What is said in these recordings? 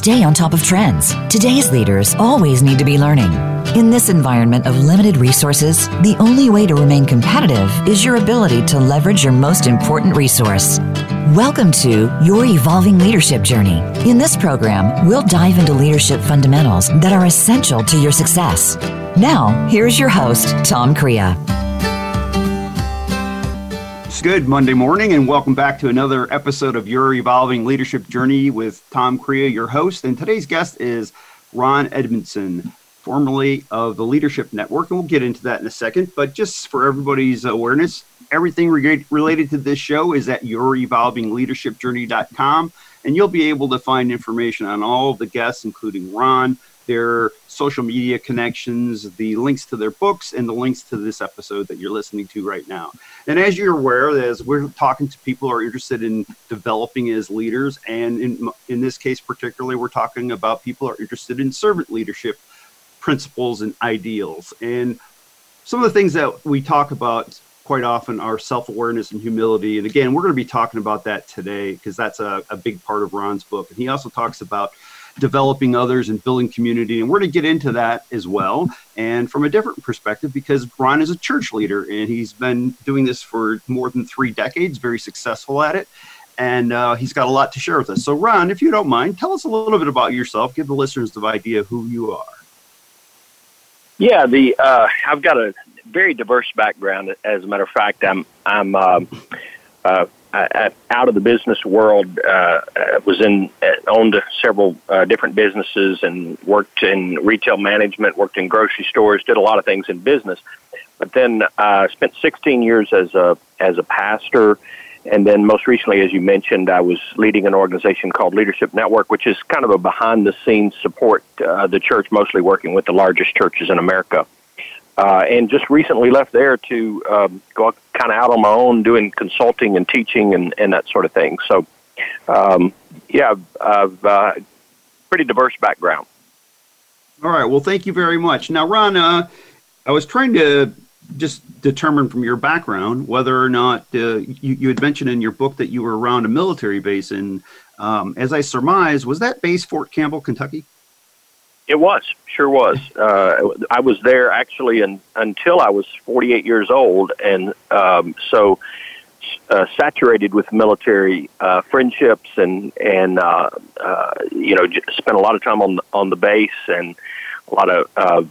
stay on top of trends. Today's leaders always need to be learning. In this environment of limited resources, the only way to remain competitive is your ability to leverage your most important resource. Welcome to Your Evolving Leadership Journey. In this program, we'll dive into leadership fundamentals that are essential to your success. Now, here's your host, Tom Good Monday morning, and welcome back to another episode of Your Evolving Leadership Journey with Tom Crea, your host. And today's guest is Ron Edmondson, formerly of the Leadership Network, and we'll get into that in a second. But just for everybody's awareness, everything re- related to this show is at yourevolvingleadershipjourney.com, and you'll be able to find information on all of the guests, including Ron, their social media connections, the links to their books, and the links to this episode that you're listening to right now. And as you're aware, as we're talking to people who are interested in developing as leaders, and in, in this case particularly, we're talking about people who are interested in servant leadership principles and ideals. And some of the things that we talk about quite often are self-awareness and humility. And again, we're going to be talking about that today because that's a, a big part of Ron's book. And he also talks about developing others and building community. And we're going to get into that as well. And from a different perspective, because Ron is a church leader and he's been doing this for more than three decades, very successful at it. And uh, he's got a lot to share with us. So, Ron, if you don't mind, tell us a little bit about yourself. Give the listeners the idea of who you are. Yeah, the uh, I've got a very diverse background. As a matter of fact, I'm I'm um, uh, uh, out of the business world, uh, uh was in uh, owned several uh, different businesses and worked in retail management, worked in grocery stores, did a lot of things in business. But then uh, spent 16 years as a as a pastor, and then most recently, as you mentioned, I was leading an organization called Leadership Network, which is kind of a behind the scenes support uh, the church, mostly working with the largest churches in America uh, and just recently left there to um, go kind of out on my own doing consulting and teaching and, and that sort of thing. So, um, yeah, I've uh, pretty diverse background. All right. Well, thank you very much. Now, Ron, uh, I was trying to just determine from your background whether or not uh, you, you, had mentioned in your book that you were around a military base. And um, as I surmise, was that base Fort Campbell, Kentucky? It was, sure was. Uh, I was there actually in, until I was 48 years old, and um, so uh, saturated with military uh, friendships and and uh, uh, you know spent a lot of time on on the base and a lot of uh,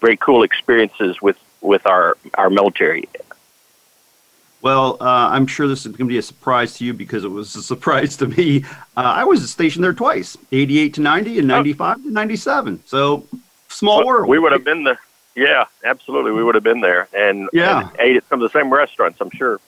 very cool experiences with with our our military. Well, uh, I'm sure this is going to be a surprise to you because it was a surprise to me. Uh, I was stationed there twice, 88 to 90 and 95 oh. to 97. So small well, world. We would have been there. Yeah, absolutely. We would have been there and, yeah. and ate at some of the same restaurants, I'm sure.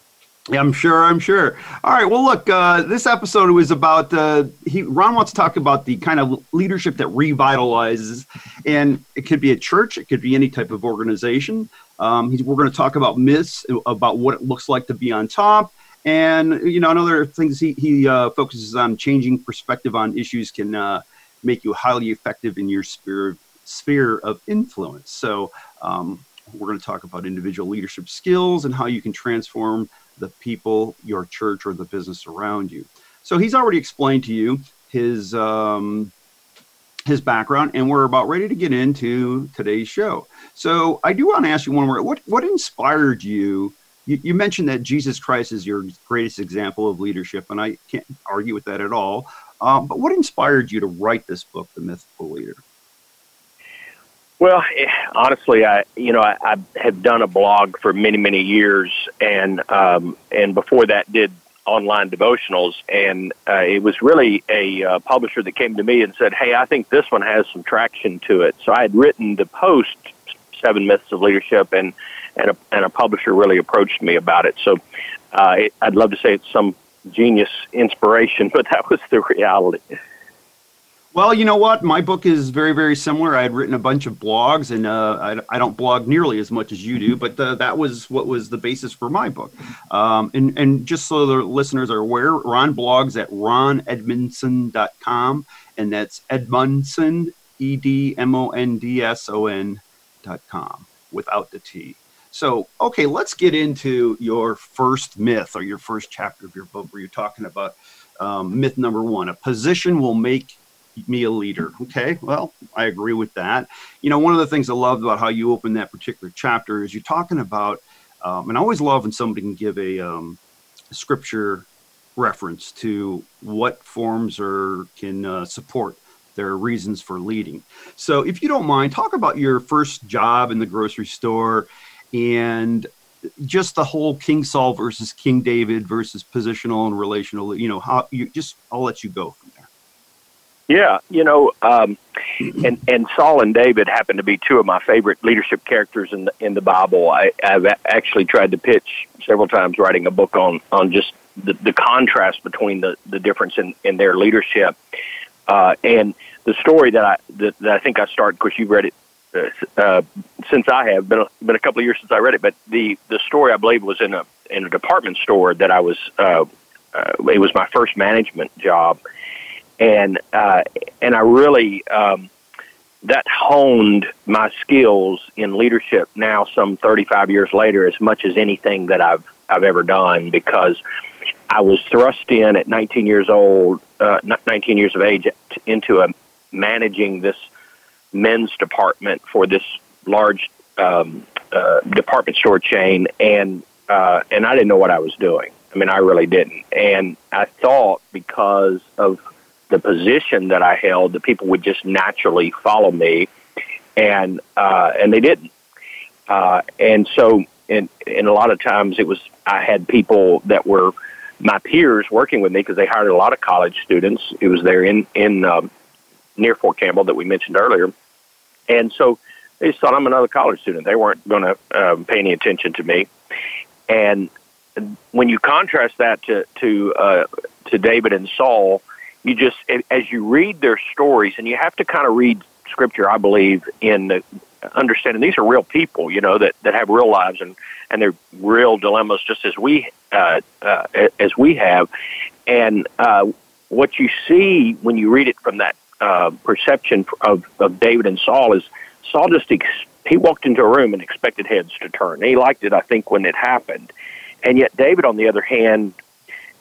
Yeah, I'm sure. I'm sure. All right. Well, look, uh, this episode was about uh, he. Ron wants to talk about the kind of leadership that revitalizes, and it could be a church, it could be any type of organization. Um, we're going to talk about myths, about what it looks like to be on top, and you know, another things he he uh, focuses on changing perspective on issues can uh, make you highly effective in your sphere sphere of influence. So. Um, we're going to talk about individual leadership skills and how you can transform the people, your church, or the business around you. So he's already explained to you his um, his background, and we're about ready to get into today's show. So I do want to ask you one more. What what inspired you? You, mentioned that Jesus Christ is your greatest example of leadership, and I can't argue with that at all. Um, but what inspired you to write this book, The Mythical Leader? Well, eh, honestly, I you know I, I have done a blog for many many years, and um, and before that did online devotionals, and uh, it was really a uh, publisher that came to me and said, "Hey, I think this one has some traction to it." So I had written the post Seven Myths of Leadership, and and a, and a publisher really approached me about it. So uh, it, I'd love to say it's some genius inspiration, but that was the reality. Well, you know what? My book is very, very similar. I had written a bunch of blogs, and uh, I, I, don't blog nearly as much as you do, but uh, that was what was the basis for my book. Um, and, and just so the listeners are aware, Ron blogs at ronedmondson.com, and that's Edmondson, E D M O N D S O N.com, without the T. So, okay, let's get into your first myth or your first chapter of your book where you're talking about um, myth number one a position will make me a leader. Okay, well, I agree with that. You know, one of the things I loved about how you opened that particular chapter is you're talking about, um, and I always love when somebody can give a um, scripture reference to what forms or can uh, support their reasons for leading. So, if you don't mind, talk about your first job in the grocery store and just the whole King Saul versus King David versus positional and relational. You know, how you just I'll let you go from. Yeah, you know, um, and and Saul and David happen to be two of my favorite leadership characters in the in the Bible. I, I've actually tried to pitch several times writing a book on on just the, the contrast between the the difference in in their leadership. Uh, and the story that I that, that I think I started, because you've read it uh, uh, since I have been a, been a couple of years since I read it, but the the story I believe was in a in a department store that I was uh, uh, it was my first management job, and uh, and I really um, that honed my skills in leadership now some 35 years later as much as anything that I've I've ever done because I was thrust in at 19 years old, uh, 19 years of age into a managing this men's department for this large um, uh, department store chain, and uh, and I didn't know what I was doing. I mean, I really didn't, and I thought because of the position that I held, that people would just naturally follow me, and uh, and they didn't. Uh, and so, and and a lot of times it was I had people that were my peers working with me because they hired a lot of college students. It was there in in um, near Fort Campbell that we mentioned earlier, and so they just thought I'm another college student. They weren't going to um, pay any attention to me. And when you contrast that to to uh, to David and Saul, you just as you read their stories, and you have to kind of read scripture, I believe, in the understanding these are real people, you know, that that have real lives and and they're real dilemmas, just as we uh, uh, as we have. And uh, what you see when you read it from that uh, perception of, of David and Saul is Saul just ex- he walked into a room and expected heads to turn. He liked it, I think, when it happened, and yet David, on the other hand,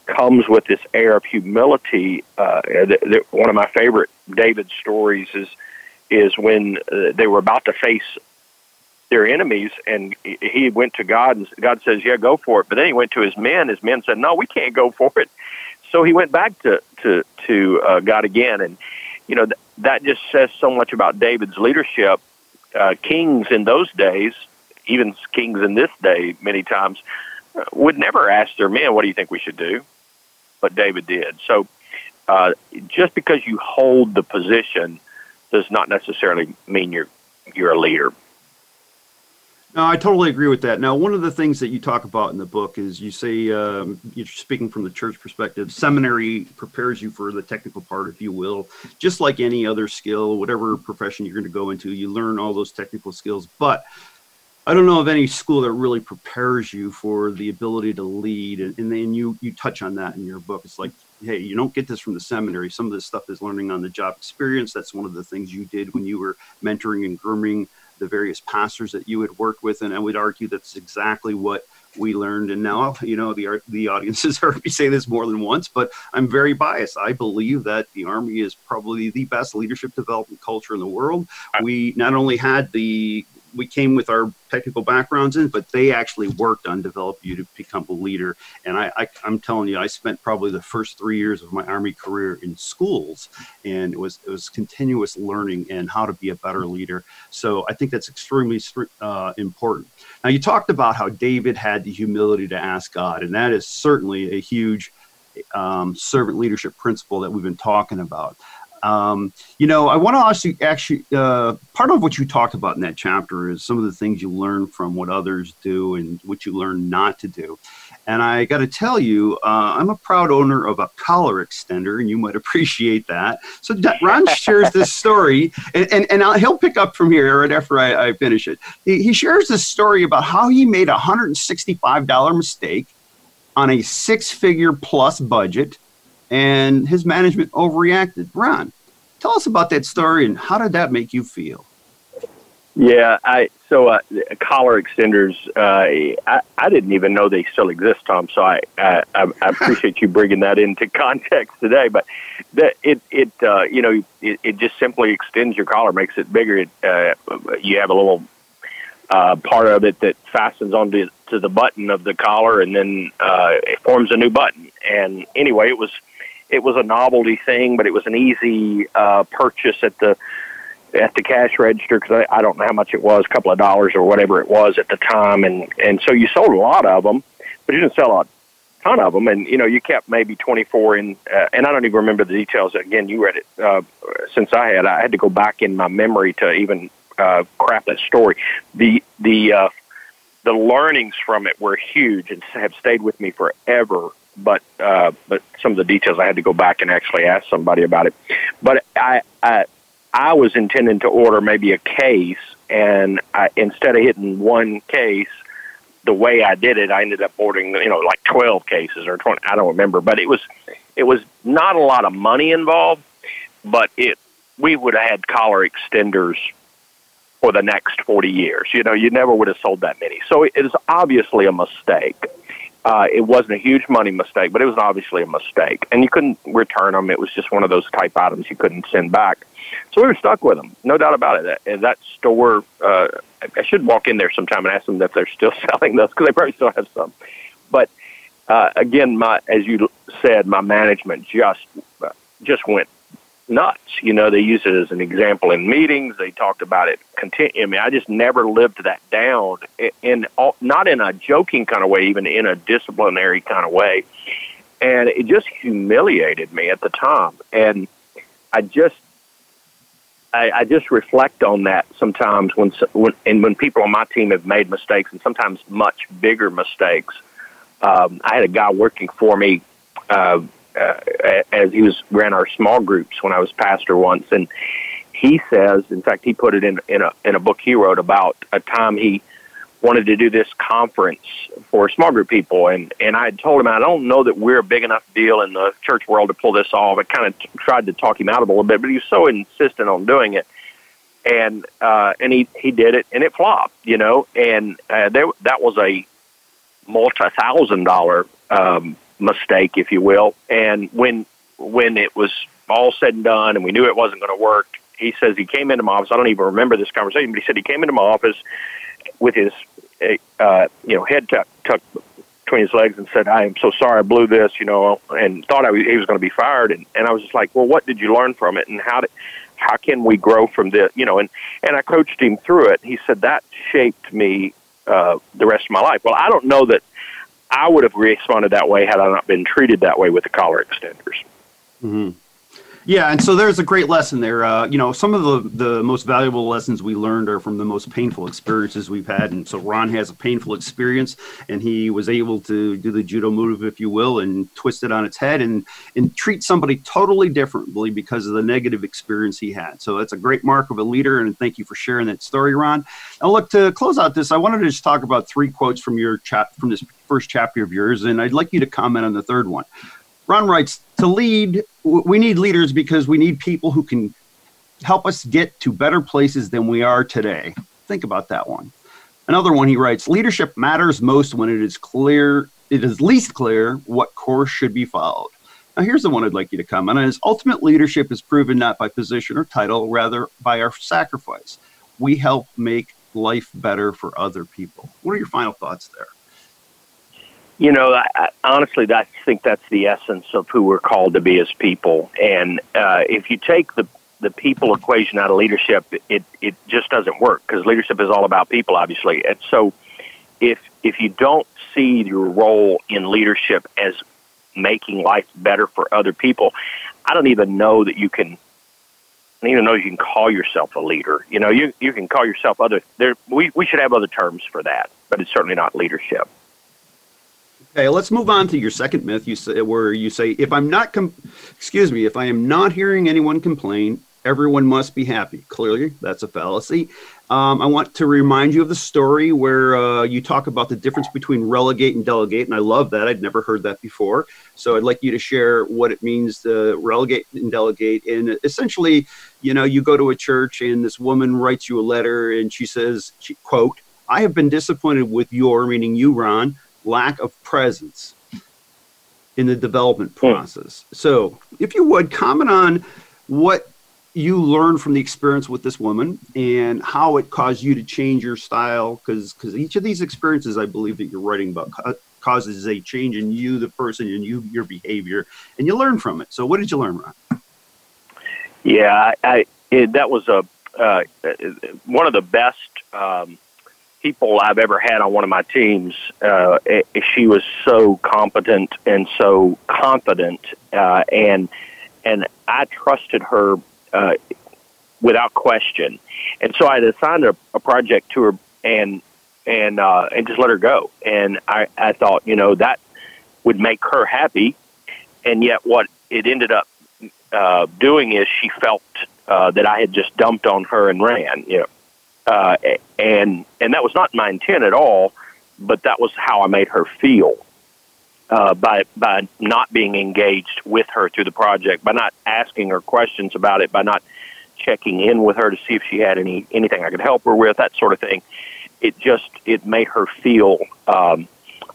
comes with this air of humility. Uh, one of my favorite David stories is is when uh, they were about to face their enemies, and he went to God, and God says, "Yeah, go for it." But then he went to his men. His men said, "No, we can't go for it." So he went back to to to uh, God again, and you know, th- that just says so much about David's leadership. Uh, kings in those days, even kings in this day, many times, uh, would never ask their men, "What do you think we should do?" But David did. So, uh, just because you hold the position does not necessarily mean you're you're a leader. No, I totally agree with that. Now, one of the things that you talk about in the book is you say, um, you're speaking from the church perspective, seminary prepares you for the technical part, if you will, just like any other skill, whatever profession you're going to go into, you learn all those technical skills. But I don't know of any school that really prepares you for the ability to lead. And, and then you, you touch on that in your book. It's like, hey, you don't get this from the seminary. Some of this stuff is learning on the job experience. That's one of the things you did when you were mentoring and grooming the various pastors that you had worked with, and I would argue that's exactly what we learned. And now, you know, the the audience has heard me say this more than once, but I'm very biased. I believe that the Army is probably the best leadership development culture in the world. We not only had the we came with our technical backgrounds in, but they actually worked on develop you to become a leader. And I, I, am telling you, I spent probably the first three years of my Army career in schools, and it was it was continuous learning and how to be a better leader. So I think that's extremely uh, important. Now you talked about how David had the humility to ask God, and that is certainly a huge um, servant leadership principle that we've been talking about. Um, you know, I want to ask you actually, uh, part of what you talked about in that chapter is some of the things you learn from what others do and what you learn not to do. And I got to tell you, uh, I'm a proud owner of a collar extender, and you might appreciate that. So Ron shares this story, and, and, and he'll pick up from here right after I, I finish it. He, he shares this story about how he made a $165 mistake on a six figure plus budget and his management overreacted. Ron, tell us about that story and how did that make you feel? Yeah, I so uh, collar extenders, uh, I, I didn't even know they still exist, Tom. So I I, I appreciate you bringing that into context today. But that it it uh, you know it, it just simply extends your collar, makes it bigger. It, uh, you have a little uh, part of it that fastens onto to the button of the collar, and then uh, it forms a new button. And anyway, it was it was a novelty thing, but it was an easy uh, purchase at the at the cash register because I, I don't know how much it was, a couple of dollars or whatever it was at the time, and and so you sold a lot of them, but you didn't sell a ton of them, and you know you kept maybe twenty four in, uh, and I don't even remember the details. Again, you read it uh, since I had. I had to go back in my memory to even uh, craft that story. The the uh, the learnings from it were huge and have stayed with me forever. But uh, but some of the details I had to go back and actually ask somebody about it. But I I, I was intending to order maybe a case, and I, instead of hitting one case, the way I did it, I ended up ordering you know like twelve cases or twenty. I don't remember, but it was it was not a lot of money involved, but it we would have had collar extenders for the next 40 years. You know, you never would have sold that many. So it is obviously a mistake. Uh, it wasn't a huge money mistake, but it was obviously a mistake. And you couldn't return them. It was just one of those type items you couldn't send back. So we were stuck with them, no doubt about it. And that store, uh, I should walk in there sometime and ask them if they're still selling those because they probably still have some. But uh, again, my as you said, my management just uh, just went nuts. You know, they use it as an example in meetings. They talked about it. Continue. I mean, I just never lived that down, in not in a joking kind of way, even in a disciplinary kind of way. And it just humiliated me at the time. And I just, I, I just reflect on that sometimes when, when, and when people on my team have made mistakes, and sometimes much bigger mistakes. Um, I had a guy working for me. Uh, uh, as he was ran our small groups when I was pastor once, and he says, in fact, he put it in in a in a book he wrote about a time he wanted to do this conference for small group people, and and I had told him I don't know that we're a big enough deal in the church world to pull this off. I kind of t- tried to talk him out of it a little bit, but he was so insistent on doing it and uh and he he did it and it flopped you know and uh there that was a multi thousand dollar um mistake, if you will. And when when it was all said and done, and we knew it wasn't going to work, he says he came into my office. I don't even remember this conversation, but he said he came into my office with his uh, you know head tucked, tucked between his legs and said, "I am so sorry, I blew this," you know, and thought I was, he was going to be fired. And, and I was just like, "Well, what did you learn from it, and how did how can we grow from this?" You know, and and I coached him through it. He said that shaped me uh, the rest of my life. Well, I don't know that I would have responded that way had I not been treated that way with the collar extenders. Mm-hmm. Yeah, and so there's a great lesson there. Uh, you know, some of the, the most valuable lessons we learned are from the most painful experiences we've had. And so Ron has a painful experience, and he was able to do the judo move, if you will, and twist it on its head and, and treat somebody totally differently because of the negative experience he had. So that's a great mark of a leader, and thank you for sharing that story, Ron. And look, to close out this, I wanted to just talk about three quotes from your chat from this first chapter of yours, and I'd like you to comment on the third one. Ron writes, to lead, we need leaders because we need people who can help us get to better places than we are today. Think about that one. Another one he writes, leadership matters most when it is clear, it is least clear what course should be followed. Now, here's the one I'd like you to comment on is ultimate leadership is proven not by position or title, rather by our sacrifice. We help make life better for other people. What are your final thoughts there? You know, I, I, honestly, I think that's the essence of who we're called to be as people. And uh, if you take the the people equation out of leadership, it it just doesn't work because leadership is all about people, obviously. And so, if if you don't see your role in leadership as making life better for other people, I don't even know that you can. I don't even know you can call yourself a leader. You know, you you can call yourself other. There, we we should have other terms for that, but it's certainly not leadership. Okay, let's move on to your second myth. You say where you say, if I'm not, com- excuse me, if I am not hearing anyone complain, everyone must be happy. Clearly, that's a fallacy. Um, I want to remind you of the story where uh, you talk about the difference between relegate and delegate, and I love that. I'd never heard that before. So I'd like you to share what it means to relegate and delegate. And essentially, you know, you go to a church and this woman writes you a letter and she says, she, quote, I have been disappointed with your, meaning you, Ron, lack of presence in the development hmm. process. So if you would comment on what you learned from the experience with this woman and how it caused you to change your style because because each of these experiences i believe that you're writing about ca- causes a change in you the person and you your behavior and you learn from it so what did you learn ron yeah i, it, that was a uh, one of the best um, people I've ever had on one of my teams. Uh, it, she was so competent and so confident, uh, and and I trusted her uh, without question. And so I assigned a, a project to her and and uh, and just let her go. And I, I thought, you know, that would make her happy. And yet, what it ended up uh, doing is she felt uh, that I had just dumped on her and ran. You know, uh, and and that was not my intent at all. But that was how I made her feel uh, by by not being engaged with her through the project, by not asking her questions about it, by not checking in with her to see if she had any anything I could help her with, that sort of thing. It just it made her feel um,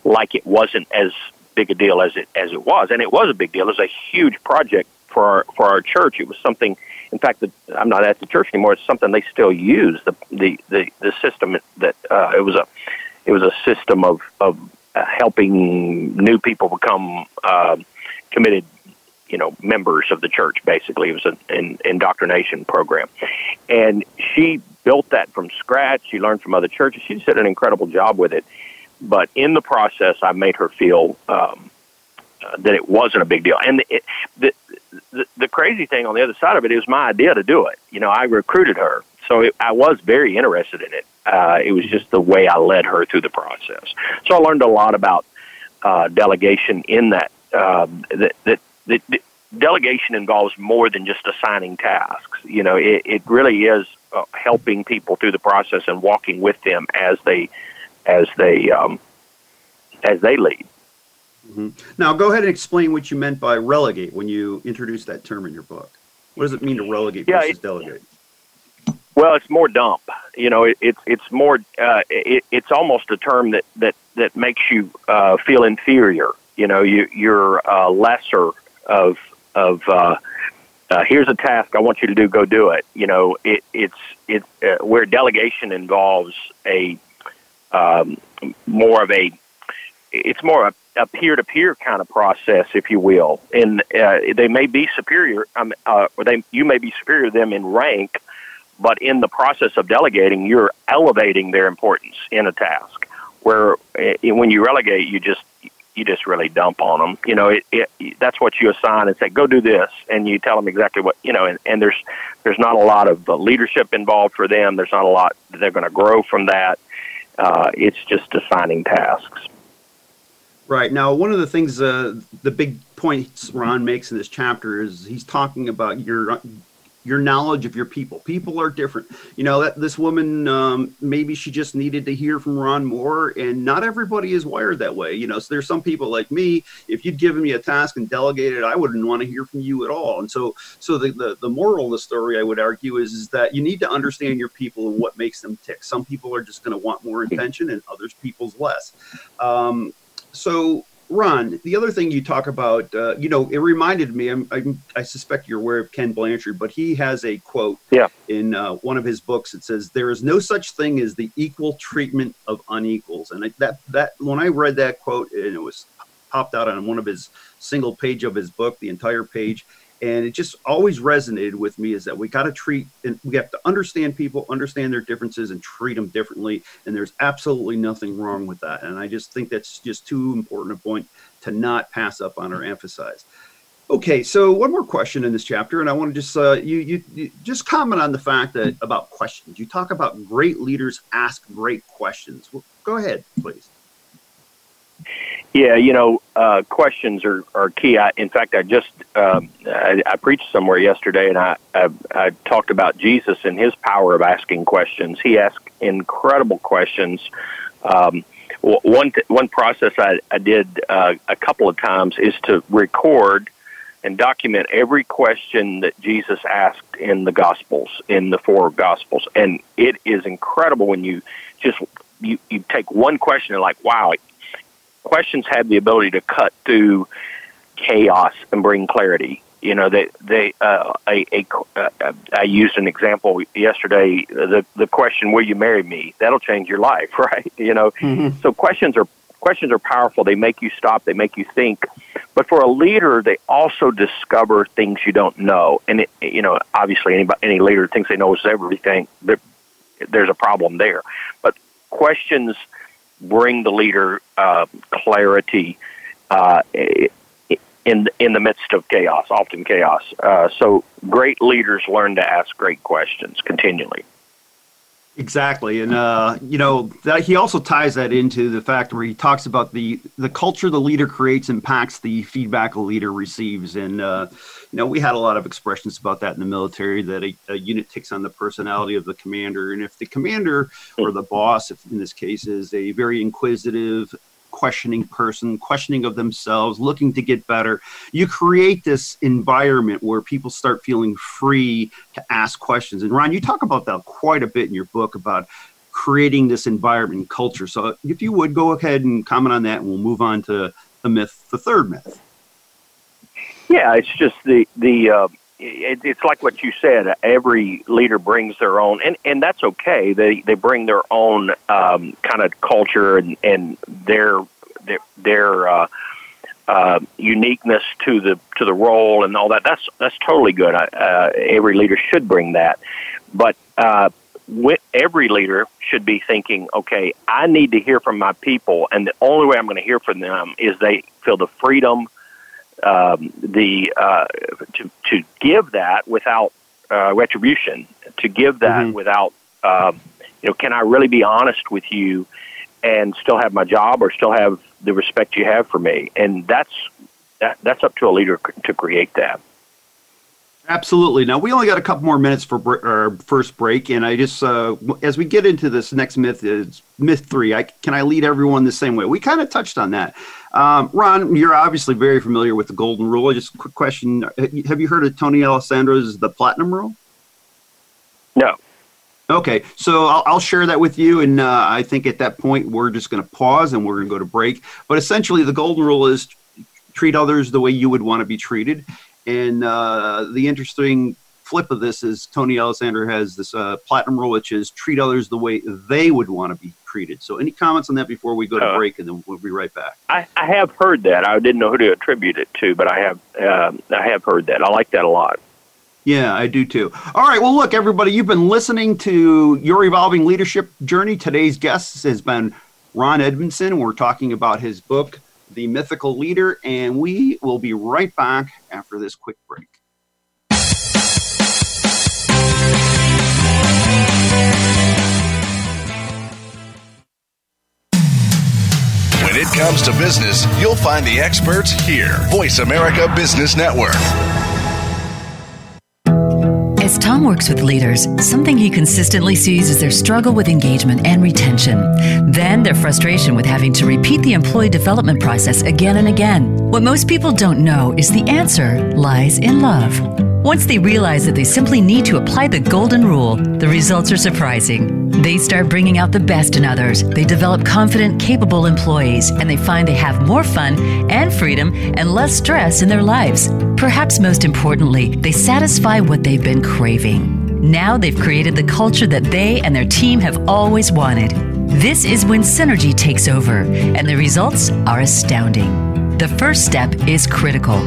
like it wasn't as big a deal as it as it was, and it was a big deal. It was a huge project for our for our church. It was something. In fact, the, I'm not at the church anymore. It's something they still use. The the the, the system that uh, it was a it was a system of of uh, helping new people become uh, committed, you know, members of the church. Basically, it was an, an indoctrination program, and she built that from scratch. She learned from other churches. She did an incredible job with it. But in the process, I made her feel um, uh, that it wasn't a big deal. And it, the, the the crazy thing on the other side of it, it was my idea to do it. You know, I recruited her, so it, I was very interested in it. Uh, it was just the way I led her through the process. So I learned a lot about uh, delegation in that, uh, that, that, that, that delegation involves more than just assigning tasks. You know, it, it really is uh, helping people through the process and walking with them as they as they um, as they lead. Mm-hmm. Now, go ahead and explain what you meant by relegate when you introduced that term in your book. What does it mean to relegate yeah, versus it, delegate? Well, it's more dump. You know, it, it's it's more. Uh, it, it's almost a term that that that makes you uh, feel inferior. You know, you you're uh, lesser of of. Uh, uh, here's a task I want you to do. Go do it. You know, it, it's it uh, where delegation involves a um, more of a. It's more a, a peer-to-peer kind of process, if you will, and uh, they may be superior. Um, uh, or they you may be superior to them in rank, but in the process of delegating, you're elevating their importance in a task. Where eh, when you relegate, you just you just really dump on them. You know, it, it, that's what you assign and say, go do this, and you tell them exactly what you know. And, and there's there's not a lot of uh, leadership involved for them. There's not a lot they're going to grow from that. Uh, it's just assigning tasks. Right now, one of the things, uh, the big points Ron makes in this chapter is he's talking about your your knowledge of your people. People are different. You know, that this woman, um, maybe she just needed to hear from Ron more, and not everybody is wired that way. You know, so there's some people like me. If you'd given me a task and delegated, I wouldn't want to hear from you at all. And so, so the the, the moral of the story, I would argue, is, is that you need to understand your people and what makes them tick. Some people are just going to want more attention, and others people's less. Um, so Ron, the other thing you talk about, uh, you know, it reminded me. I'm, I'm, i suspect you're aware of Ken Blanchard, but he has a quote yeah. in uh, one of his books. It says, "There is no such thing as the equal treatment of unequals." And I, that that when I read that quote, and it was popped out on one of his single page of his book, the entire page, and it just always resonated with me is that we got to treat and we have to understand people understand their differences and treat them differently and there's absolutely nothing wrong with that. And i just think that's just too important a point to not pass up on or emphasize. Okay so one more question in this chapter and i want to just uh, you, you, you just comment on the fact that about questions. You talk about great leaders ask great questions. Well, go ahead please Yeah, you know, uh, questions are, are key. I, in fact, I just um, I, I preached somewhere yesterday, and I, I I talked about Jesus and his power of asking questions. He asked incredible questions. Um, one one process I, I did uh, a couple of times is to record and document every question that Jesus asked in the Gospels, in the four Gospels, and it is incredible when you just you you take one question and like, wow, questions have the ability to cut through chaos and bring clarity. You know, they they uh, a, a, uh, I used an example yesterday. The the question, "Will you marry me?" That'll change your life, right? You know, mm-hmm. so questions are questions are powerful. They make you stop. They make you think. But for a leader, they also discover things you don't know. And it, you know, obviously, anybody, any leader thinks they knows everything. There, there's a problem there. But questions bring the leader uh, clarity uh, in in the midst of chaos, often chaos. Uh, so great leaders learn to ask great questions continually. Exactly, and uh, you know that he also ties that into the fact where he talks about the the culture the leader creates impacts the feedback a leader receives, and uh, you know we had a lot of expressions about that in the military that a, a, unit takes on the personality of the commander, and if the commander or the boss, if in this case, is a very inquisitive, questioning person, questioning of themselves, looking to get better. You create this environment where people start feeling free to ask questions. And Ron, you talk about that quite a bit in your book about creating this environment and culture. So if you would go ahead and comment on that, and we'll move on to the myth, the third myth. Yeah, it's just the the uh, it, it's like what you said. Every leader brings their own, and and that's okay. They they bring their own um, kind of culture and and their their their uh, uh, uniqueness to the to the role and all that. That's that's totally good. Uh, every leader should bring that, but uh, every leader should be thinking, okay, I need to hear from my people, and the only way I'm going to hear from them is they feel the freedom um, the uh, to to give that without uh, retribution, to give that mm-hmm. without um, you know, can I really be honest with you and still have my job or still have the respect you have for me? And that's that, that's up to a leader to create that. Absolutely. Now we only got a couple more minutes for br- our first break, and I just uh, as we get into this next myth is myth three. I, can I lead everyone the same way? We kind of touched on that. Um, Ron, you're obviously very familiar with the golden rule. Just a quick question: Have you heard of Tony Alessandra's the platinum rule? No. Okay, so I'll, I'll share that with you, and uh, I think at that point we're just going to pause and we're going to go to break. But essentially, the golden rule is treat others the way you would want to be treated and uh, the interesting flip of this is Tony Alessandra has this uh, platinum rule, which is treat others the way they would want to be treated. So, any comments on that before we go to uh, break, and then we'll be right back. I, I, have heard that. I didn't know who to attribute it to, but I have um, I have heard that. I like that a lot. Yeah, I do too. All right. Well, look, everybody, you've been listening to your evolving leadership journey. Today's guest has been Ron Edmondson. We're talking about his book the mythical leader, and we will be right back after this quick break. When it comes to business, you'll find the experts here. Voice America Business Network. As Tom works with leaders, something he consistently sees is their struggle with engagement and retention. Then their frustration with having to repeat the employee development process again and again. What most people don't know is the answer lies in love. Once they realize that they simply need to apply the golden rule, the results are surprising. They start bringing out the best in others. They develop confident, capable employees, and they find they have more fun and freedom and less stress in their lives. Perhaps most importantly, they satisfy what they've been craving. Now they've created the culture that they and their team have always wanted. This is when synergy takes over, and the results are astounding. The first step is critical.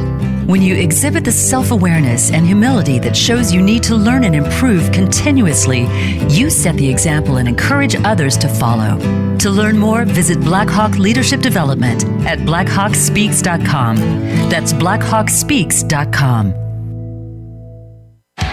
When you exhibit the self awareness and humility that shows you need to learn and improve continuously, you set the example and encourage others to follow. To learn more, visit Blackhawk Leadership Development at blackhawkspeaks.com. That's blackhawkspeaks.com.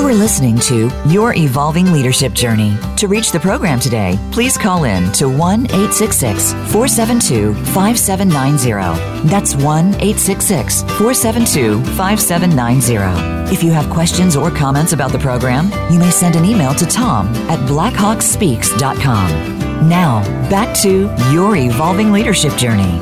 You are listening to Your Evolving Leadership Journey. To reach the program today, please call in to 1 866 472 5790. That's 1 866 472 5790. If you have questions or comments about the program, you may send an email to tom at blackhawkspeaks.com. Now, back to Your Evolving Leadership Journey.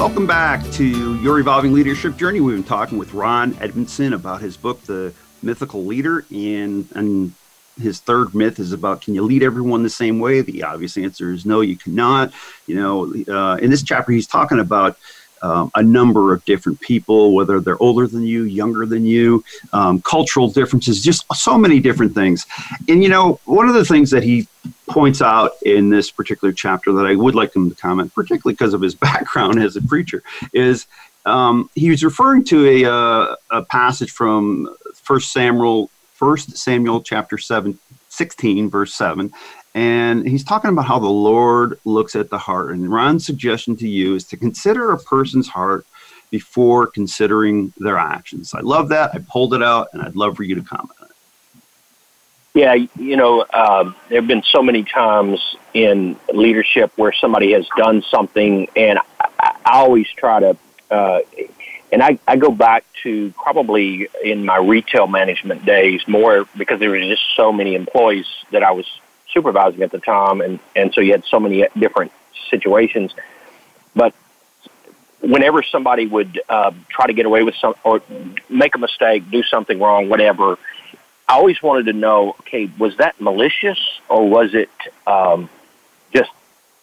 Welcome back to Your Evolving Leadership Journey. We've been talking with Ron Edmondson about his book, The Mythical Leader, and, and his third myth is about can you lead everyone the same way? The obvious answer is no, you cannot. You know, uh, in this chapter, he's talking about um, a number of different people, whether they're older than you, younger than you, um, cultural differences, just so many different things. And, you know, one of the things that he points out in this particular chapter that I would like him to comment, particularly because of his background as a preacher, is um, he was referring to a, uh, a passage from First Samuel, First Samuel chapter 7, 16, verse 7, and he's talking about how the Lord looks at the heart. And Ron's suggestion to you is to consider a person's heart before considering their actions. I love that. I pulled it out, and I'd love for you to comment on it. Yeah, you know, um, there have been so many times in leadership where somebody has done something, and I, I always try to, uh, and I, I go back to probably in my retail management days more because there were just so many employees that I was supervising at the time, and and so you had so many different situations. But whenever somebody would uh, try to get away with some or make a mistake, do something wrong, whatever, I always wanted to know, okay, was that malicious or was it um, just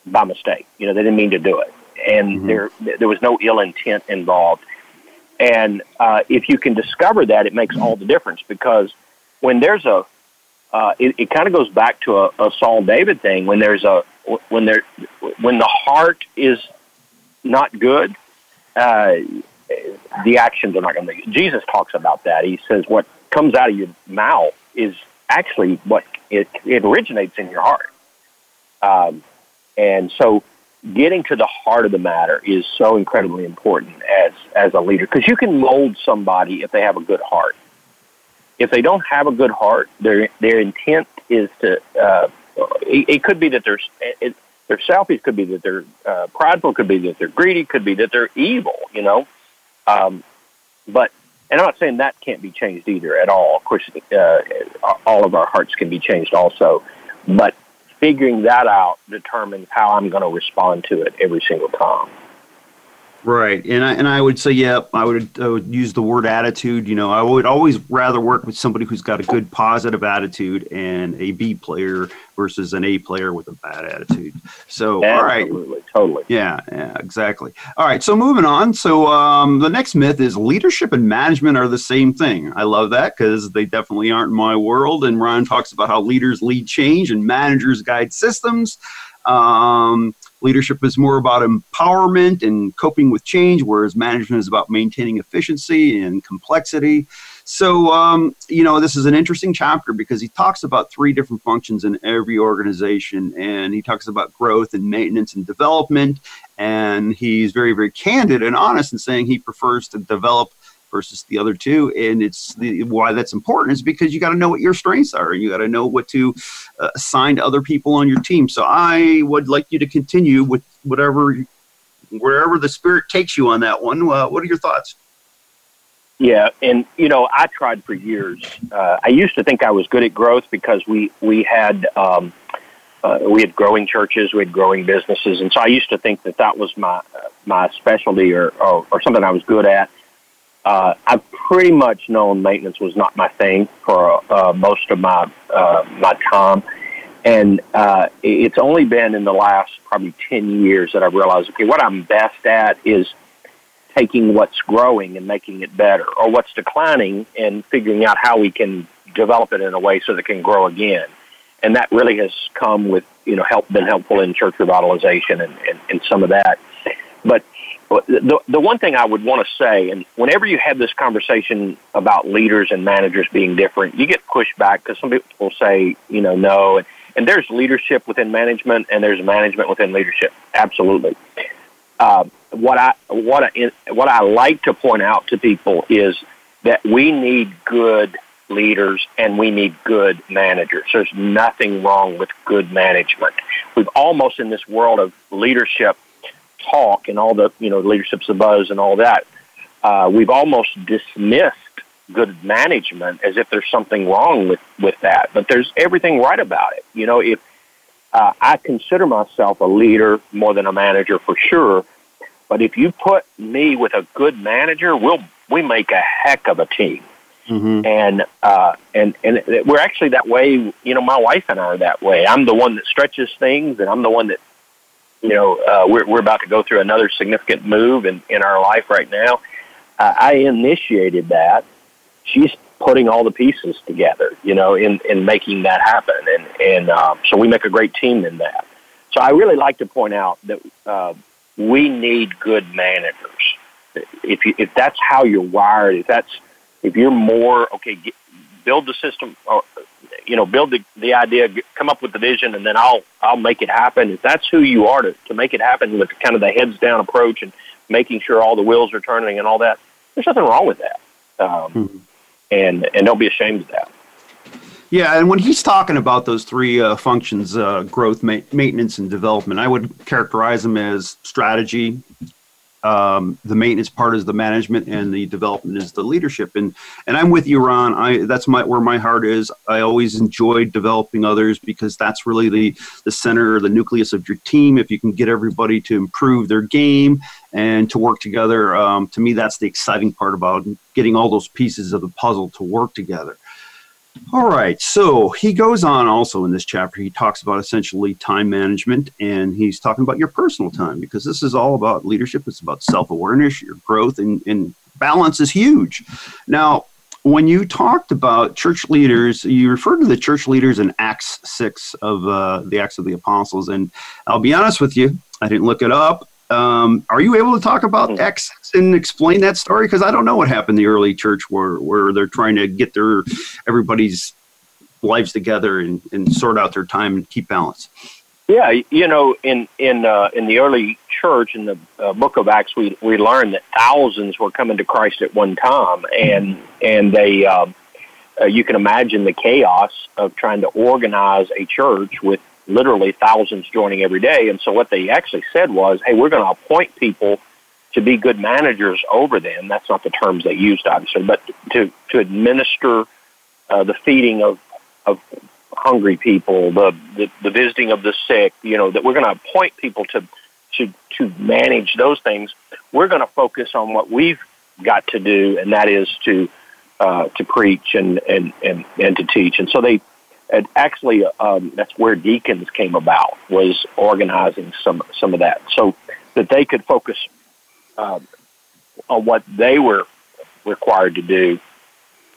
by mistake? You know, they didn't mean to do it, and mm-hmm. there there was no ill intent involved. And uh, if you can discover that, it makes all the difference because when there's a uh, it, it kind of goes back to a, a Saul David thing when there's a when there when the heart is not good, uh, the actions are not going to make. Jesus talks about that. He says what comes out of your mouth is actually what it, it originates in your heart. Um, and so getting to the heart of the matter is so incredibly important as as a leader because you can mold somebody if they have a good heart if they don't have a good heart, their their intent is to. Uh, it, it could be that they're it, they're selfish. Could be that they're uh, prideful. Could be that they're greedy. Could be that they're evil. You know, um, but and I'm not saying that can't be changed either at all. Of course, uh, all of our hearts can be changed also, but figuring that out determines how I'm going to respond to it every single time. Right, and I and I would say, yeah, I would, I would use the word attitude. You know, I would always rather work with somebody who's got a good positive attitude and a B player versus an A player with a bad attitude. So, Absolutely, all right, totally, yeah, yeah, exactly. All right, so moving on. So, um, the next myth is leadership and management are the same thing. I love that because they definitely aren't in my world. And Ron talks about how leaders lead change and managers guide systems. Um, leadership is more about empowerment and coping with change, whereas management is about maintaining efficiency and complexity. So, um, you know, this is an interesting chapter because he talks about three different functions in every organization, and he talks about growth and maintenance and development. And he's very, very candid and honest in saying he prefers to develop versus the other two. And it's the, why that's important is because you got to know what your strengths are. and You got to know what to uh, assign to other people on your team. So I would like you to continue with whatever, wherever the spirit takes you on that one. Uh, what are your thoughts? Yeah, and you know, I tried for years. Uh, I used to think I was good at growth because we we had um, uh, we had growing churches, we had growing businesses, and so I used to think that that was my uh, my specialty or, or, or something I was good at. Uh, I've pretty much known maintenance was not my thing for uh, most of my uh, my time, and uh, it's only been in the last probably ten years that I've realized okay, what I'm best at is taking what's growing and making it better, or what's declining and figuring out how we can develop it in a way so that it can grow again. And that really has come with you know help been helpful in church revitalization and, and, and some of that. But the the one thing I would want to say, and whenever you have this conversation about leaders and managers being different, you get pushback because some people will say, you know, no, and, and there's leadership within management, and there's management within leadership. Absolutely. Uh, what I what I what I like to point out to people is that we need good leaders and we need good managers. There's nothing wrong with good management. We've almost in this world of leadership talk and all the you know leadership's the buzz and all that, uh, we've almost dismissed good management as if there's something wrong with with that. But there's everything right about it. You know, if uh, I consider myself a leader more than a manager for sure, but if you put me with a good manager, we'll we make a heck of a team. Mm-hmm. And uh, and and we're actually that way. You know, my wife and I are that way. I'm the one that stretches things, and I'm the one that you know, uh, we're, we're about to go through another significant move in, in our life right now. Uh, I initiated that. She's putting all the pieces together, you know, in, in making that happen. And, and um, so we make a great team in that. So I really like to point out that uh, we need good managers. If, you, if that's how you're wired, if that's if you're more okay, get, build the system, you know, build the, the idea, come up with the vision, and then I'll I'll make it happen. If that's who you are to, to make it happen with kind of the heads down approach and making sure all the wheels are turning and all that, there's nothing wrong with that. Um, mm-hmm. And and don't be ashamed of that. Yeah, and when he's talking about those three uh, functions uh, growth, ma- maintenance, and development I would characterize them as strategy, um, the maintenance part is the management and the development is the leadership. And and i'm with you ron. I that's my where my heart is. I always enjoyed developing others because that's really the the center the nucleus of your team. If you can get everybody to improve their game and to work together um, to me that's the exciting part about getting all those pieces of the puzzle to work together all right. So he goes on also in this chapter. He talks about essentially time management and he's talking about your personal time because this is all about leadership. It's about self awareness, your growth, and, and balance is huge. Now, when you talked about church leaders, you referred to the church leaders in Acts 6 of uh, the Acts of the Apostles. And I'll be honest with you, I didn't look it up. Um, are you able to talk about hmm. Acts and explain that story? Because I don't know what happened in the early church where, where they're trying to get their everybody's lives together and, and sort out their time and keep balance. Yeah, you know, in in uh, in the early church, in the uh, Book of Acts, we we learned that thousands were coming to Christ at one time, and and they, uh, uh, you can imagine the chaos of trying to organize a church with literally thousands joining every day. And so what they actually said was, hey, we're going to appoint people to be good managers over them. That's not the terms they used, obviously, but to, to administer uh, the feeding of, of hungry people, the, the, the visiting of the sick, you know, that we're going to appoint people to, to, to manage those things. We're going to focus on what we've got to do, and that is to, uh, to preach and, and, and, and to teach. And so they, and actually um, that's where deacons came about was organizing some some of that. So that they could focus um, on what they were required to do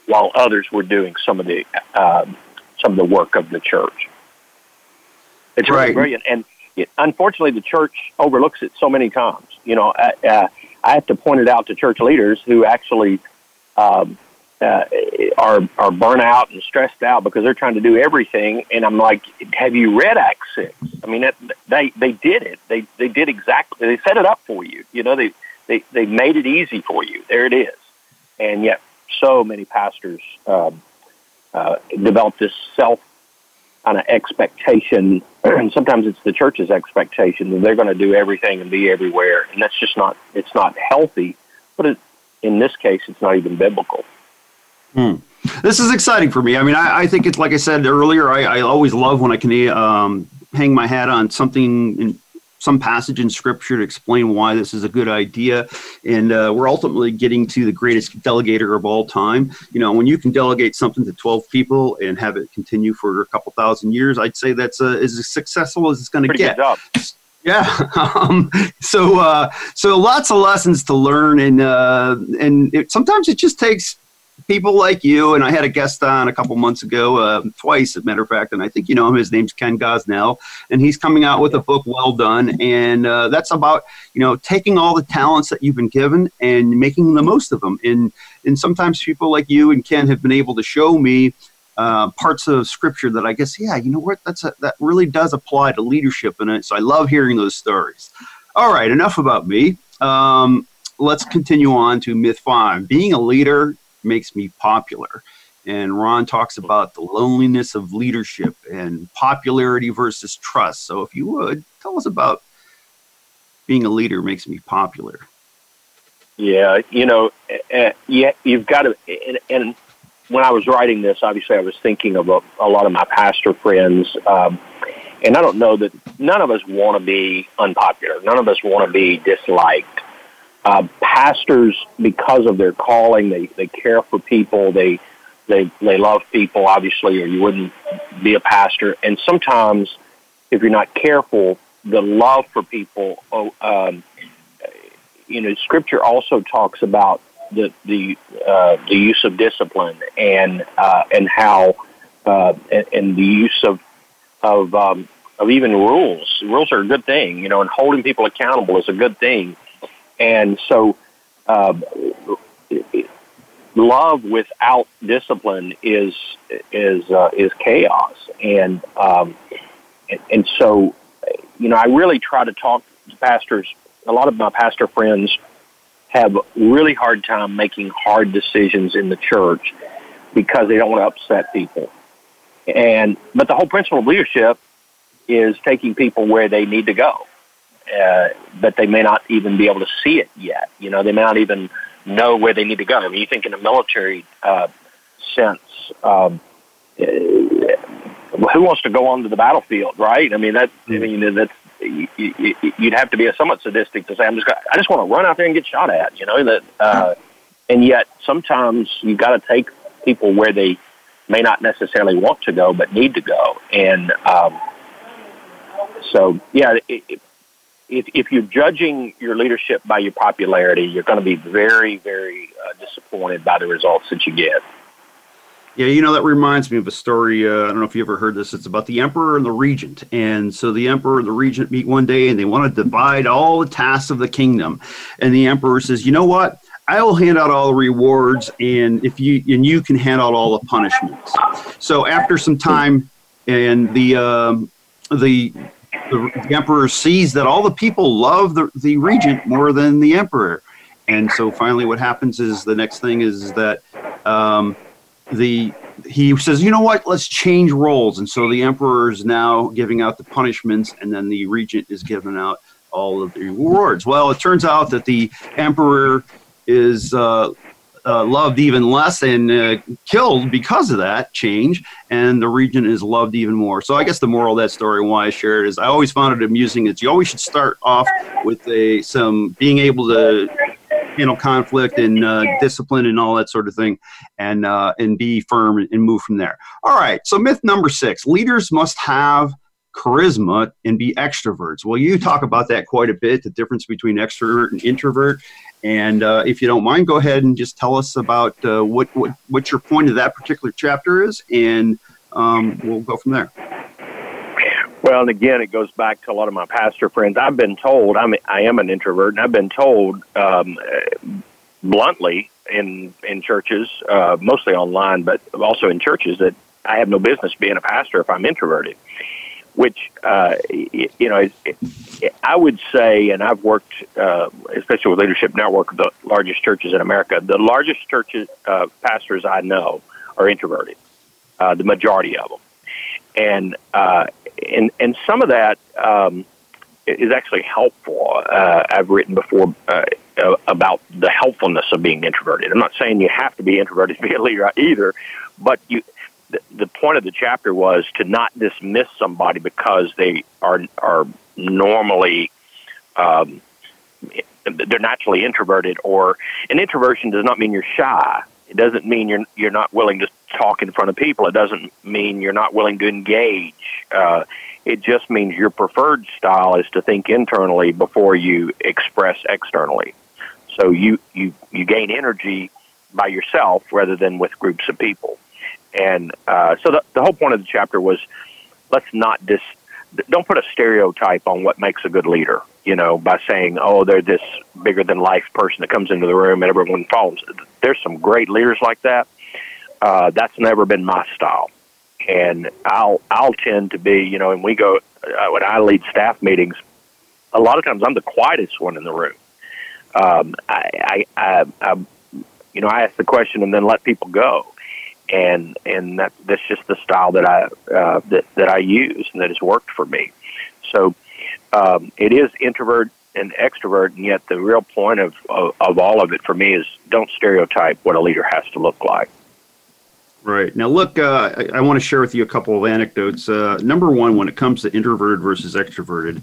while others were doing some of the um, some of the work of the church. It's right. really brilliant. And it, unfortunately the church overlooks it so many times. You know I, uh, I have to point it out to church leaders who actually um, uh, are are burnt out and stressed out because they're trying to do everything. And I'm like, have you read Act six? I mean, they they did it. They they did exactly. They set it up for you. You know, they they they made it easy for you. There it is. And yet, so many pastors um, uh, develop this self kind of expectation, and sometimes it's the church's expectation that they're going to do everything and be everywhere, and that's just not it's not healthy. But it, in this case, it's not even biblical. Hmm. This is exciting for me. I mean, I, I, think it's like I said earlier. I, I always love when I can um, hang my hat on something in, some passage in scripture to explain why this is a good idea. And uh, we're ultimately getting to the greatest delegator of all time. You know, when you can delegate something to 12 people and have it continue for a couple thousand years, I'd say that's uh, as successful as it's going to get. Yeah. Um, so, uh, so lots of lessons to learn, and uh, and it, sometimes it just takes people like you. And I had a guest on a couple months ago, uh, twice, as a matter of fact, and I think you know him. His name's Ken Gosnell, and he's coming out with a book, Well Done, and uh, that's about you know taking all the talents that you've been given and making the most of them. And and sometimes people like you and Ken have been able to show me uh, parts of scripture that I guess, yeah, you know what, that's a, that really does apply to leadership in it. So I love hearing those stories. All right, enough about me. Um, let's continue on to myth five. Being a leader makes me popular. And Ron talks about the loneliness of leadership and popularity versus trust. So if you would, tell us about being a leader makes me popular. Yeah, you know, uh, yeah, you've got to, and, and when I was writing this, obviously I was thinking of a, a lot of my pastor friends. Um, and I don't know that none of us want to be unpopular. None of us want to be disliked. Uh, pastors, because of their calling, they, they care for people. They, they, they love people, obviously, or you wouldn't be a pastor. And sometimes, if you're not careful, the love for people, oh, um, you know, Scripture also talks about the the uh, the use of discipline and uh, and how uh, and, and, the use of of um, of even rules. Rules are a good thing, you know, and holding people accountable is a good thing. And so, uh, love without discipline is is uh, is chaos. And, um, and so, you know, I really try to talk to pastors. A lot of my pastor friends have really hard time making hard decisions in the church because they don't want to upset people. And but the whole principle of leadership is taking people where they need to go, uh, but they may not even be able to see it yet. You know, they may not even know where they need to go. I mean, you think in a military uh, sense, um, uh, who wants to go onto the battlefield, right? I mean, that I mean that's you, would have to be a somewhat sadistic to say, I'm just, gonna, I just want to run out there and get shot at, you know, that, uh, and yet sometimes you've got to take people where they may not necessarily want to go, but need to go. And, um, so yeah, it, it, if, if you're judging your leadership by your popularity, you're going to be very, very uh, disappointed by the results that you get. Yeah, you know, that reminds me of a story. Uh, I don't know if you ever heard this. It's about the emperor and the regent. And so the emperor and the regent meet one day and they want to divide all the tasks of the kingdom. And the emperor says, you know what? I will hand out all the rewards and if you and you can hand out all the punishments. So after some time and the um, the, the, the emperor sees that all the people love the, the regent more than the emperor. And so finally what happens is the next thing is that um, the he says, you know what, let's change roles. And so the emperor is now giving out the punishments, and then the regent is giving out all of the rewards. Well, it turns out that the emperor is uh, uh, loved even less and uh, killed because of that change, and the region is loved even more. So I guess the moral of that story, why I share it, is I always found it amusing. That you always should start off with a some being able to handle conflict and uh, discipline and all that sort of thing, and uh, and be firm and move from there. All right. So myth number six: leaders must have charisma and be extroverts. Well, you talk about that quite a bit, the difference between extrovert and introvert. And uh, if you don't mind, go ahead and just tell us about uh, what, what what your point of that particular chapter is, and um, we'll go from there. Well, and again, it goes back to a lot of my pastor friends. I've been told I'm I am an introvert, and I've been told um, bluntly in in churches, uh, mostly online, but also in churches, that I have no business being a pastor if I'm introverted. Which uh, you know, I would say, and I've worked, uh, especially with Leadership Network, the largest churches in America. The largest churches uh, pastors I know are introverted. Uh, the majority of them, and uh, and and some of that um, is actually helpful. Uh, I've written before about the helpfulness of being introverted. I'm not saying you have to be introverted to be a leader either, but you. The, point of the chapter was to not dismiss somebody because they are are normally um, they're naturally introverted or an introversion does not mean you're shy. It doesn't mean you're you're not willing to talk in front of people. It doesn't mean you're not willing to engage. Uh, it just means your preferred style is to think internally before you express externally. So you you you gain energy by yourself rather than with groups of people and uh, so the, the whole point of the chapter was let's not dis don't put a stereotype on what makes a good leader you know, by saying, oh, they're this bigger than life person that comes into the room and everyone follows. There's some great leaders like that. Uh, that's never been my style. And I'll, I'll tend to be, you know, and we go, uh, when I lead staff meetings, a lot of times I'm the quietest one in the room. Um, I, I, I, I, you know, I ask the question and then let people go. And, and that, that's just the style that I, uh, that, that I use and that has worked for me. So, um, it is introvert and extrovert, and yet the real point of, of, of all of it for me is don't stereotype what a leader has to look like. Right. Now, look, uh, I, I want to share with you a couple of anecdotes. Uh, number one, when it comes to introverted versus extroverted,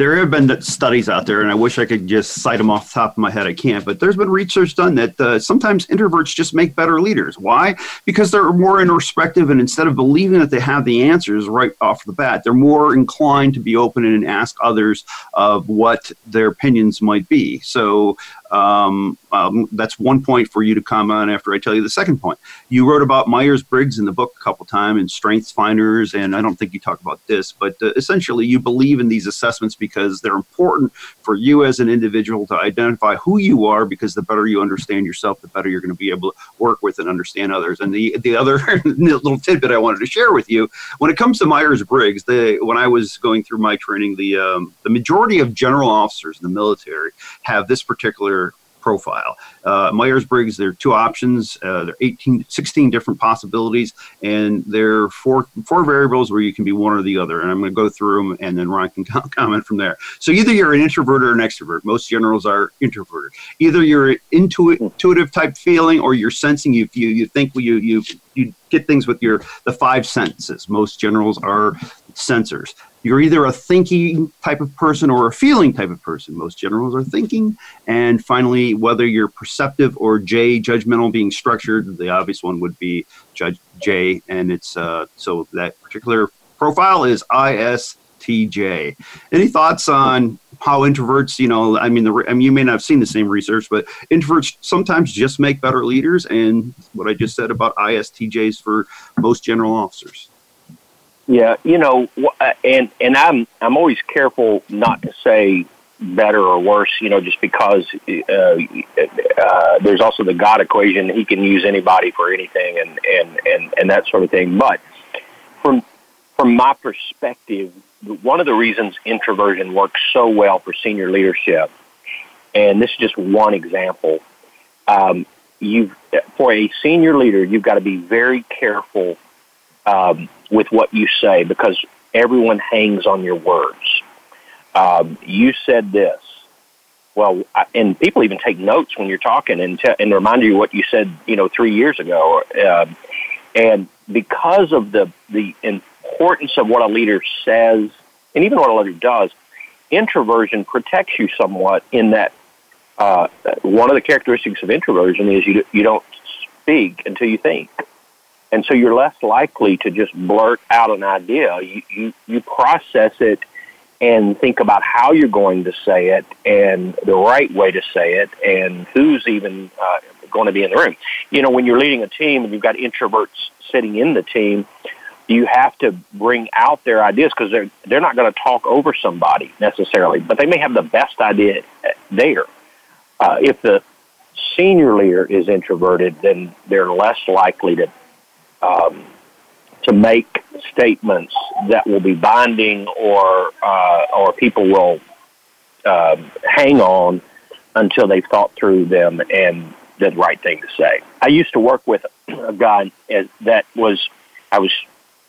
there have been studies out there, and I wish I could just cite them off the top of my head. I can't, but there's been research done that uh, sometimes introverts just make better leaders. Why? Because they're more introspective, and instead of believing that they have the answers right off the bat, they're more inclined to be open and ask others of what their opinions might be. So um, um, that's one point for you to comment on after I tell you the second point. You wrote about Myers Briggs in the book a couple times and Strengths Finders, and I don't think you talk about this, but uh, essentially you believe in these assessments because because they're important for you as an individual to identify who you are because the better you understand yourself, the better you're going to be able to work with and understand others. And the, the other little tidbit I wanted to share with you when it comes to Myers Briggs, when I was going through my training, the, um, the majority of general officers in the military have this particular profile. Uh, Myers Briggs, there are two options. Uh, there are 18, 16 different possibilities, and there are four, four variables where you can be one or the other. And I'm going to go through them, and then Ron can comment from there. So either you're an introvert or an extrovert. Most generals are introverted. Either you're intu- intuitive type feeling, or you're sensing. You you, you think you you you get things with your the five senses. Most generals are sensors. You're either a thinking type of person or a feeling type of person. Most generals are thinking. And finally, whether you're perceptive or J, judgmental being structured, the obvious one would be Judge J. And it's uh, so that particular profile is ISTJ. Any thoughts on how introverts, you know, I mean, the, I mean, you may not have seen the same research, but introverts sometimes just make better leaders. And what I just said about ISTJs for most general officers. Yeah, you know, uh, and and I'm I'm always careful not to say better or worse, you know, just because uh, uh, there's also the God equation. He can use anybody for anything, and and and and that sort of thing. But from from my perspective, one of the reasons introversion works so well for senior leadership, and this is just one example. Um, you for a senior leader, you've got to be very careful um, with what you say because everyone hangs on your words. Um, you said this. Well, I, and people even take notes when you're talking and, te- and remind you what you said, you know, three years ago. Uh, and because of the, the importance of what a leader says and even what a leader does, introversion protects you somewhat in that uh, one of the characteristics of introversion is you, you don't speak until you think. And so you're less likely to just blurt out an idea. You, you, you process it and think about how you're going to say it and the right way to say it and who's even uh, going to be in the room. You know, when you're leading a team and you've got introverts sitting in the team, you have to bring out their ideas because they're they're not going to talk over somebody necessarily, but they may have the best idea there. Uh, if the senior leader is introverted, then they're less likely to um, to make statements that will be binding or uh, or people will uh, hang on until they've thought through them and the right thing to say. I used to work with a guy that was I was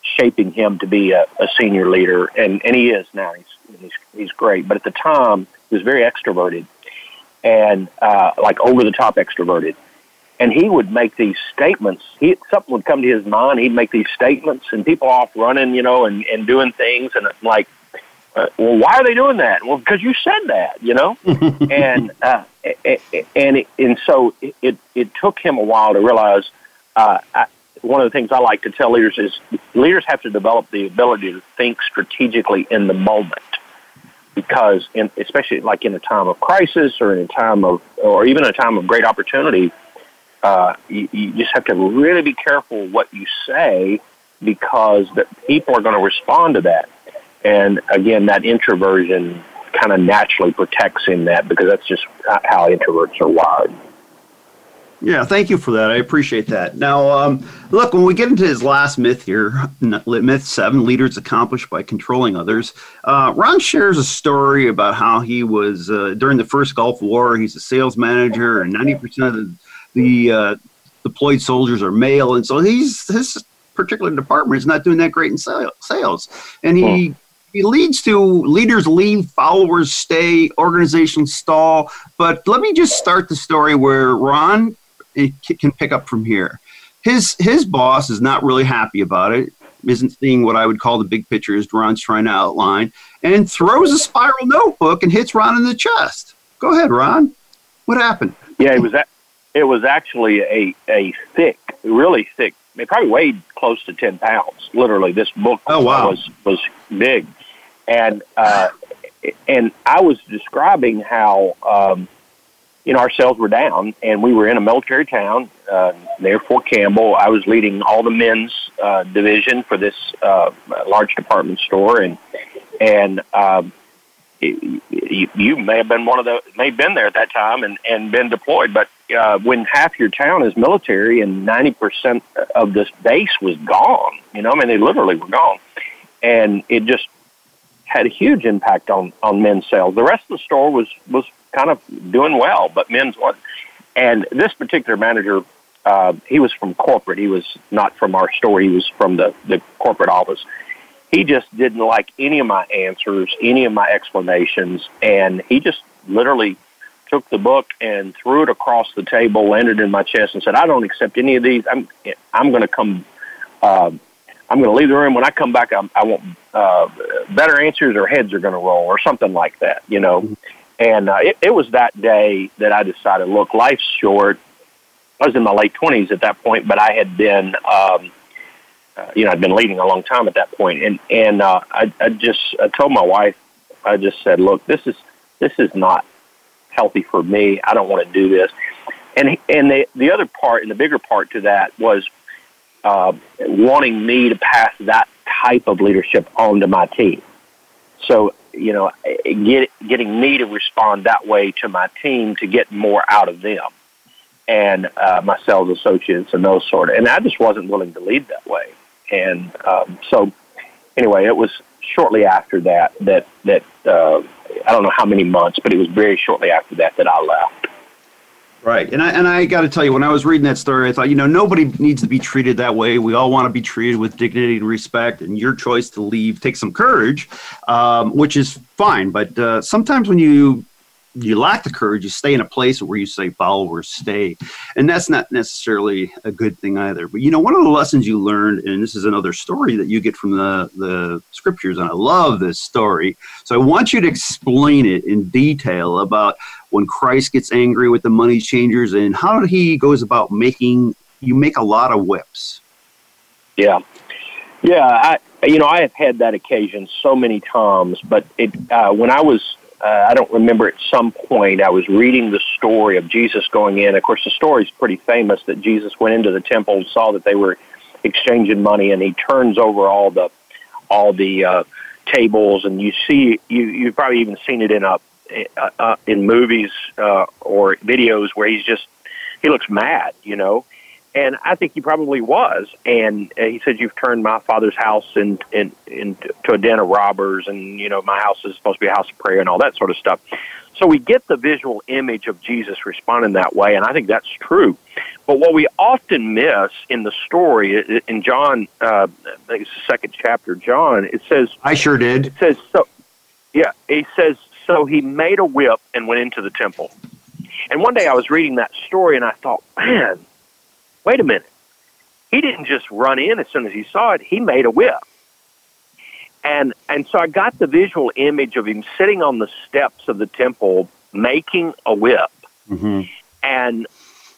shaping him to be a, a senior leader, and, and he is now. He's, he's he's great, but at the time he was very extroverted and uh, like over the top extroverted and he would make these statements. He something would come to his mind. He'd make these statements, and people off running, you know, and and doing things, and it's like uh, well, why are they doing that? Well, because you said that, you know, and uh, and it, and so it it took him a while to realize. Uh, I, one of the things I like to tell leaders is leaders have to develop the ability to think strategically in the moment, because in, especially like in a time of crisis or in a time of or even a time of great opportunity, uh, you, you just have to really be careful what you say because that people are going to respond to that. And again, that introversion kind of naturally protects in that because that's just how introverts are wired. Yeah, thank you for that. I appreciate that. Now, um, look, when we get into his last myth here, myth seven, leaders accomplished by controlling others, uh, Ron shares a story about how he was, uh, during the first Gulf War, he's a sales manager, and 90% of the, the uh, deployed soldiers are male. And so he's, his particular department is not doing that great in sales. And he, hmm he leads to leaders leave, followers stay, organizations stall. But let me just start the story where Ron can pick up from here. His his boss is not really happy about it. Isn't seeing what I would call the big picture as Ron's trying to outline, and throws a spiral notebook and hits Ron in the chest. Go ahead, Ron. What happened? Yeah, he was that. It was actually a a thick, really thick. It probably weighed close to ten pounds. Literally, this book oh, wow. was was big and uh, and I was describing how um, you know our sales were down, and we were in a military town uh, near Fort Campbell. I was leading all the men's uh, division for this uh, large department store, and and um, you, you may have been one of the may have been there at that time and and been deployed, but uh, when half your town is military and ninety percent of this base was gone, you know, I mean they literally were gone, and it just had a huge impact on on men's sales. The rest of the store was was kind of doing well, but men's wasn't. And this particular manager, uh, he was from corporate. He was not from our store. He was from the the corporate office. He just didn't like any of my answers, any of my explanations, and he just literally took the book and threw it across the table, landed in my chest, and said, "I don't accept any of these. I'm I'm going to come." Uh, I'm going to leave the room. When I come back, I'm, I want uh, better answers or heads are going to roll or something like that, you know. Mm-hmm. And uh, it, it was that day that I decided, look, life's short. I was in my late 20s at that point, but I had been, um, uh, you know, I'd been leading a long time at that. And, and uh, I, I just I told my wife, I just said, look, this is, this is not healthy for me. I don't want to do this. And, and the, the other part and the bigger part to that was uh, wanting me to pass that type of leadership on to my team. So, you know, get, getting me to respond that way to my team to get more out of them and uh, my sales associates and those sort of. And I just wasn't willing to lead that way. And um, so, anyway, it was shortly after that that that uh, I don't know how many months, but it was very shortly after that that I left. Right. And I, and I got to tell you, when I was reading that story, I thought, you know, nobody needs to be treated that way. We all want to be treated with dignity and respect. And your choice to leave takes some courage, um, which is fine. But uh, sometimes when you you lack the courage, you stay in a place where you say followers stay. And that's not necessarily a good thing either. But you know, one of the lessons you learned, and this is another story that you get from the, the scriptures, and I love this story. So I want you to explain it in detail about when Christ gets angry with the money changers and how he goes about making you make a lot of whips. Yeah. Yeah, I you know, I have had that occasion so many times, but it uh, when I was uh, I don't remember at some point I was reading the story of Jesus going in. Of course, the story is pretty famous that Jesus went into the temple and saw that they were exchanging money, and he turns over all the all the uh, tables, and you see you you've probably even seen it in a uh, uh, in movies uh, or videos where he's just he looks mad, you know, and I think he probably was. And uh, he said, "You've turned my father's house in, in, into a den of robbers, and you know my house is supposed to be a house of prayer, and all that sort of stuff." So we get the visual image of Jesus responding that way, and I think that's true. But what we often miss in the story, in John, uh, I think it's the second chapter, John, it says, "I sure did." It says so. Yeah, he says so. He made a whip and went into the temple. And one day I was reading that story, and I thought, man wait a minute. He didn't just run in as soon as he saw it, he made a whip. And and so I got the visual image of him sitting on the steps of the temple making a whip. Mm-hmm. And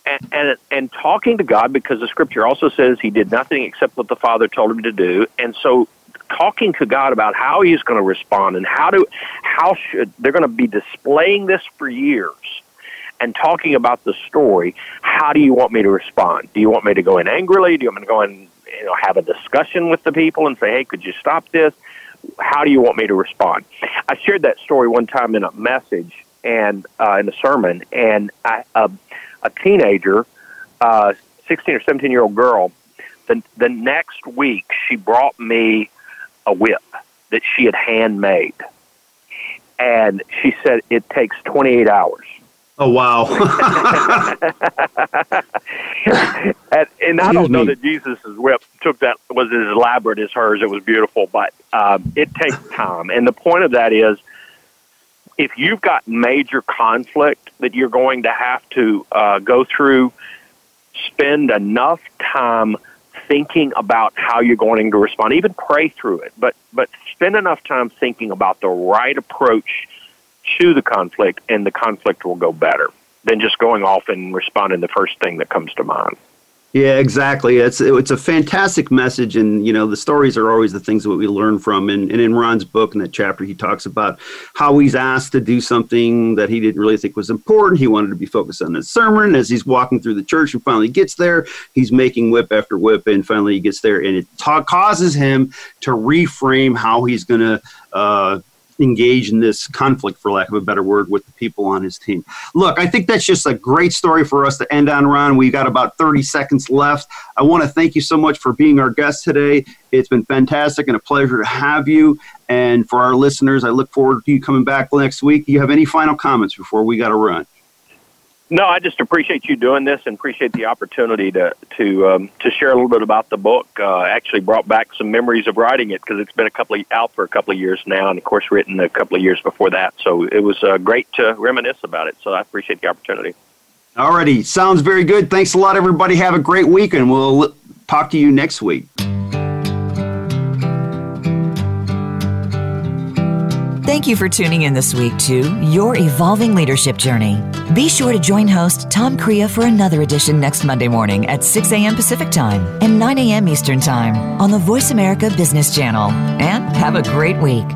and, and and talking to God because the scripture also says he did nothing except what the Father told him to do. And so talking to God about how he's going to respond and how to how should they're going to be displaying this for years and talking about the story. How do you want me to respond? Do you want me to go in angrily? Do you want me to go in you know have a discussion with the people and say, hey, could you stop this? How do you want me to respond? I shared that story one time in a message and uh, in a sermon, and I, uh, a teenager, uh, 16 or 17 year old girl, the, the next week she brought me a whip that she had handmade. And she said it takes 28 hours. Oh wow! and, and I don't know that Jesus's whip took that was as elaborate as hers. It was beautiful, but um, it takes time. And the point of that is, if you've got major conflict that you're going to have to uh, go through, spend enough time thinking about how you're going to respond. Even pray through it, but but spend enough time thinking about the right approach to the conflict, and the conflict will go better than just going off and responding the first thing that comes to mind. Yeah, exactly. It's it's a fantastic message, and you know the stories are always the things that we learn from. And, and in Ron's book, in that chapter, he talks about how he's asked to do something that he didn't really think was important. He wanted to be focused on his sermon. As he's walking through the church and finally gets there, he's making whip after whip, and finally he gets there, and it ta- causes him to reframe how he's going to. Uh, engage in this conflict, for lack of a better word, with the people on his team. Look, I think that's just a great story for us to end on, Ron. We've got about 30 seconds left. I want to thank you so much for being our guest today. It's been fantastic and a pleasure to have you. And for our listeners, I look forward to you coming back next week. Do you have any final comments before we got to run? No, I just appreciate you doing this and appreciate the opportunity to to um, to share a little bit about the book. Uh, actually, brought back some memories of writing it because it's been a couple of, out for a couple of years now, and of course, written a couple of years before that. So it was uh, great to reminisce about it. So I appreciate the opportunity. Alrighty, sounds very good. Thanks a lot, everybody. Have a great week, and we'll talk to you next week. Thank you for tuning in this week to Your Evolving Leadership Journey. Be sure to join host Tom Crea for another edition next Monday morning at 6 a.m. Pacific Time and 9 a.m. Eastern Time on the Voice America Business Channel. And have a great week.